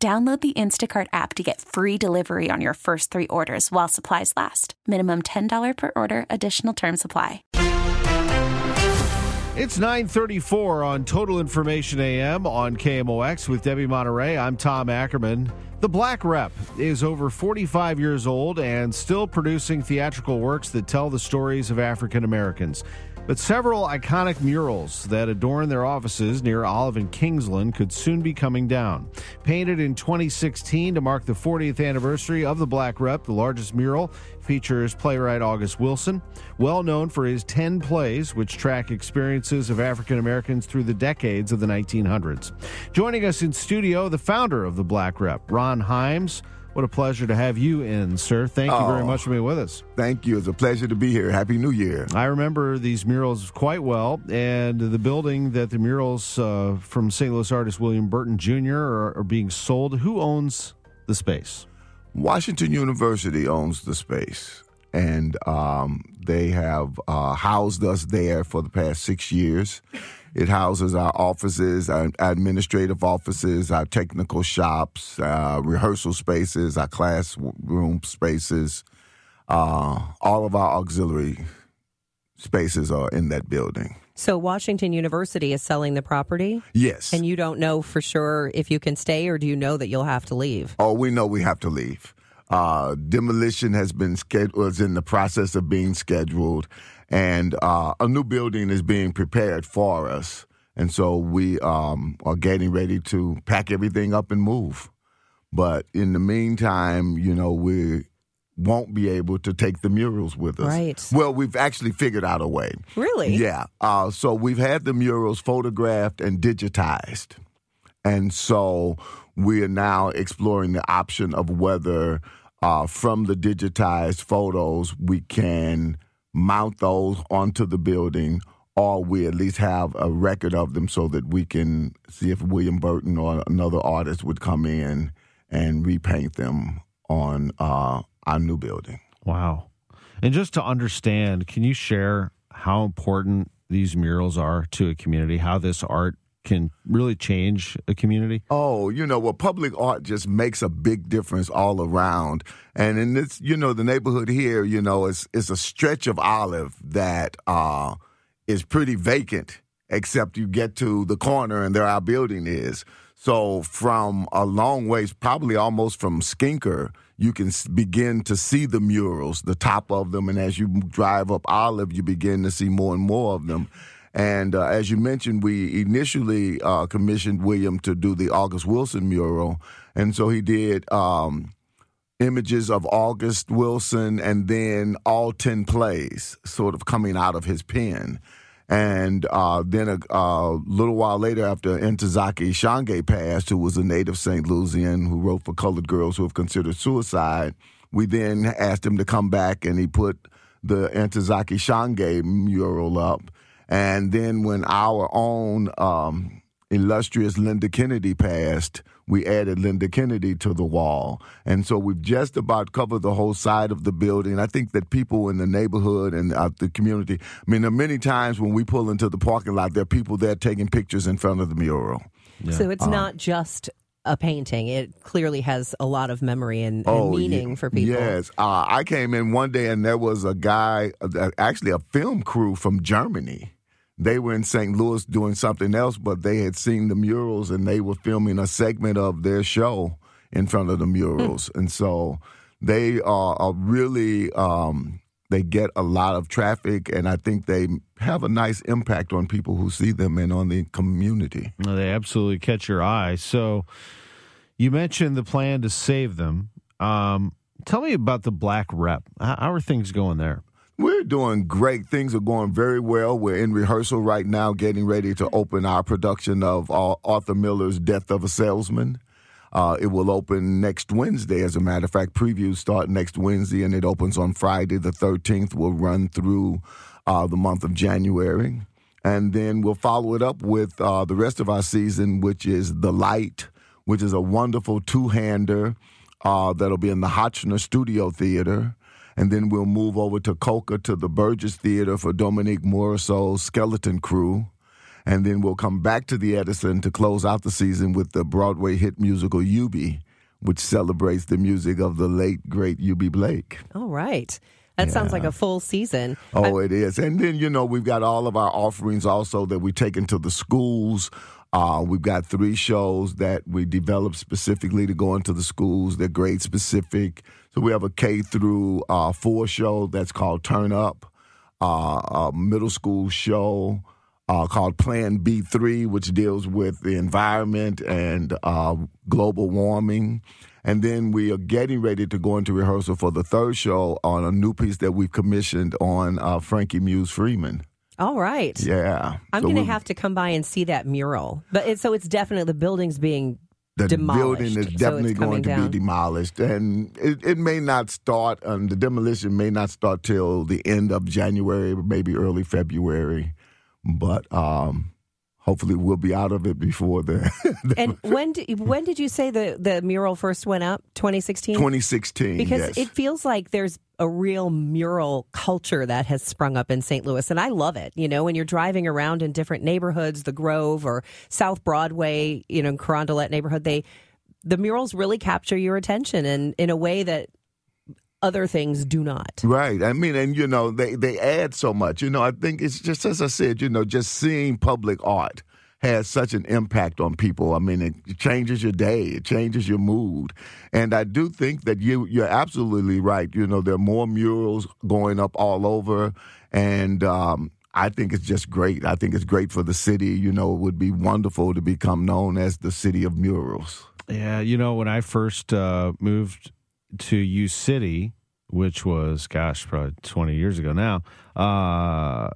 Download the Instacart app to get free delivery on your first three orders while supplies last. Minimum $10 per order, additional term supply. It's 934 on Total Information AM on KMOX with Debbie Monterey. I'm Tom Ackerman. The Black Rep is over 45 years old and still producing theatrical works that tell the stories of African Americans. But several iconic murals that adorn their offices near Olive and Kingsland could soon be coming down. Painted in 2016 to mark the 40th anniversary of the Black Rep, the largest mural features playwright August Wilson, well known for his 10 plays, which track experiences of African Americans through the decades of the 1900s. Joining us in studio, the founder of the Black Rep, Ron Himes. What a pleasure to have you in, sir. Thank you very Oh. much for being with us. Thank you. It's a pleasure to be here. Happy New Year. I remember these murals quite well, and the building that the murals uh, from St. Louis artist William Burton Jr. Are, are being sold. Who owns the space? Washington University owns the space, and um, they have uh, housed us there for the past six years. It houses our offices, our administrative offices, our technical shops, uh, rehearsal spaces, our classroom spaces. Uh, all of our auxiliary spaces are in that building. So Washington University is selling the property, Yes. and you don't know for sure if you can stay, or do you know that you'll have to leave? Oh, we know we have to leave. Uh, demolition has been scheduled, is in the process of being scheduled, and uh, a new building is being prepared for us. And so we um, are getting ready to pack everything up and move. But in the meantime, you know, we won't be able to take the murals with us. Right. Well, we've actually figured out a way. Really? Yeah. Uh, so we've had the murals photographed and digitized. And so we are now exploring the option of whether uh, from the digitized photos we can mount those onto the building or we at least have a record of them so that we can see if William Burton or another artist would come in and repaint them on uh, our new building. Wow. And just to understand, can you share how important these murals are to a community, how this art can really change a community? Oh, you know, well, public art just makes a big difference all around. And in this, you know, the neighborhood here, you know, it's it's a stretch of olive that uh is pretty vacant, except you get to the corner and there our building is. So from a long ways, probably almost from Skinker, you can begin to see the murals, the top of them, and as you drive up Olive, you begin to see more and more of them. And uh, as you mentioned, we initially uh, commissioned William to do the August Wilson mural, and so he did um, images of August Wilson and then all 10 plays sort of coming out of his pen. And uh, then a, a little while later, after Ntozake Shange passed, who was a native St. Louisian who wrote for colored girls who have considered suicide, we then asked him to come back and he put the Ntozake Shange mural up. And then when our own um, illustrious Linda Kennedy passed, we added Linda Kennedy to the wall. And so we've just about covered the whole side of the building. I think that people in the neighborhood and uh, the community, I mean, there are many times when we pull into the parking lot, there are people there taking pictures in front of the mural. So it's Uh-huh. not just a painting; it clearly has a lot of memory and, and meaning ye- for people. Oh, Yes. Uh, I came in one day and there was a guy, uh, actually a film crew from Germany. They were in St. Louis doing something else, but they had seen the murals and they were filming a segment of their show in front of the murals. And so they are, are really, um, they get a lot of traffic and I think they have a nice impact on people who see them and on the community. No, They absolutely catch your eye. So you mentioned the plan to save them. Um, tell me about the Black Rep. How are things going there? We're doing great. Things are going very well. We're in rehearsal right now, getting ready to open our production of uh, Arthur Miller's Death of a Salesman. Uh, it will open next Wednesday. As a matter of fact, previews start next Wednesday, and it opens on Friday the 13th. We'll run through uh, the month of January, and then we'll follow it up with uh, the rest of our season, which is The Light, which is a wonderful two-hander uh, that'll be in the Hotchner Studio Theater and then we'll move over to Coca to the Burgess Theater for Dominique Morisseau's Skeleton Crew. And then we'll come back to the Edison to close out the season with the Broadway hit musical Eubie, which celebrates the music of the late, great Eubie Blake. All right. That yeah. sounds like a full season. Oh, I- it is. And then, you know, we've got all of our offerings also that we take into the schools. Uh, we've got three shows that we developed specifically to go into the schools. They're grade specific. So we have a K through uh, four show that's called Turn Up, uh, a middle school show uh, called Plan B3, which deals with the environment and uh, global warming. And then we are getting ready to go into rehearsal for the third show on a new piece that we've commissioned on uh, Frankie Muse Freeman. All right. Yeah. I'm so going to have to come by and see that mural. But it, so it's definitely the building's being the demolished. building is definitely so going to down. be demolished, and it, it may not start. Um, the demolition may not start till the end of January, maybe early February, but um, hopefully we'll be out of it before the. and when did, when did you say the the mural first went up? 2016. 2016. Because yes. it feels like there's a real mural culture that has sprung up in St. Louis, and I love it. You know, when you're driving around in different neighborhoods, the Grove or South Broadway, you know, Carondelet neighborhood, they the murals really capture your attention and in a way that other things do not. Right. I mean, and you know, they they add so much. You know, I think it's just as I said. You know, just seeing public art has such an impact on people. I mean, it changes your day, it changes your mood. And I do think that you you're absolutely right. You know, there are more murals going up all over, and um, I think it's just great. I think it's great for the city. You know, it would be wonderful to become known as the city of murals. Yeah, you know, when I first uh, moved to U City, which was gosh probably 20 years ago now uh,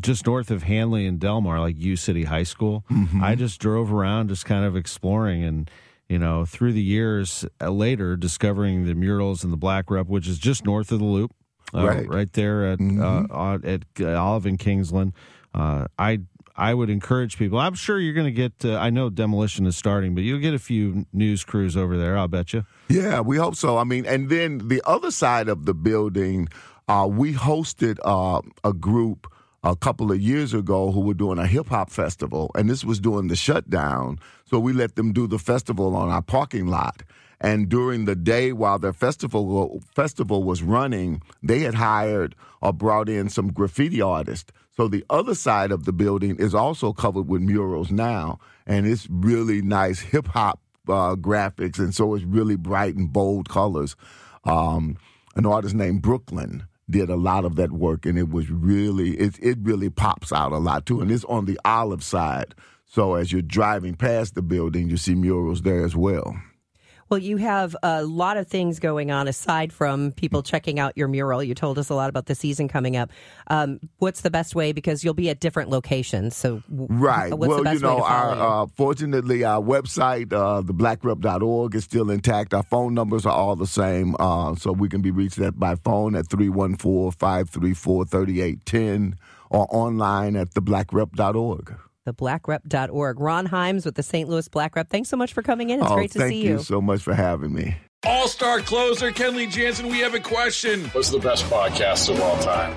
just north of hanley and delmar like u city high school mm-hmm. i just drove around just kind of exploring and you know through the years uh, later discovering the murals in the black rep which is just north of the loop uh, right. right there at mm-hmm. uh, at olive and kingsland uh, i I would encourage people. I'm sure you're going to get. Uh, I know demolition is starting, but you'll get a few news crews over there. I'll bet you. Yeah, we hope so. I mean, and then the other side of the building, uh, we hosted uh, a group a couple of years ago who were doing a hip hop festival, and this was during the shutdown. So we let them do the festival on our parking lot. And during the day while their festival festival was running, they had hired or brought in some graffiti artists. So the other side of the building is also covered with murals now, and it's really nice hip hop uh, graphics, and so it's really bright and bold colors. Um, an artist named Brooklyn did a lot of that work, and it was really it it really pops out a lot too. And it's on the olive side, so as you're driving past the building, you see murals there as well. Well, you have a lot of things going on aside from people checking out your mural. You told us a lot about the season coming up. Um, what's the best way? Because you'll be at different locations. So, right. well, you know, our? Uh, fortunately, our website, uh, theblackrep.org, is still intact. Our phone numbers are all the same, uh, so we can be reached at by phone at 314 534 3810 or online at theblackrep.org theblackrep.org. Ron Himes with the St. Louis Black Rep. Thanks so much for coming in. It's oh, great to see you. Thank you so much for having me. All star closer Kenley Jansen, we have a question. What's the best podcast of all time?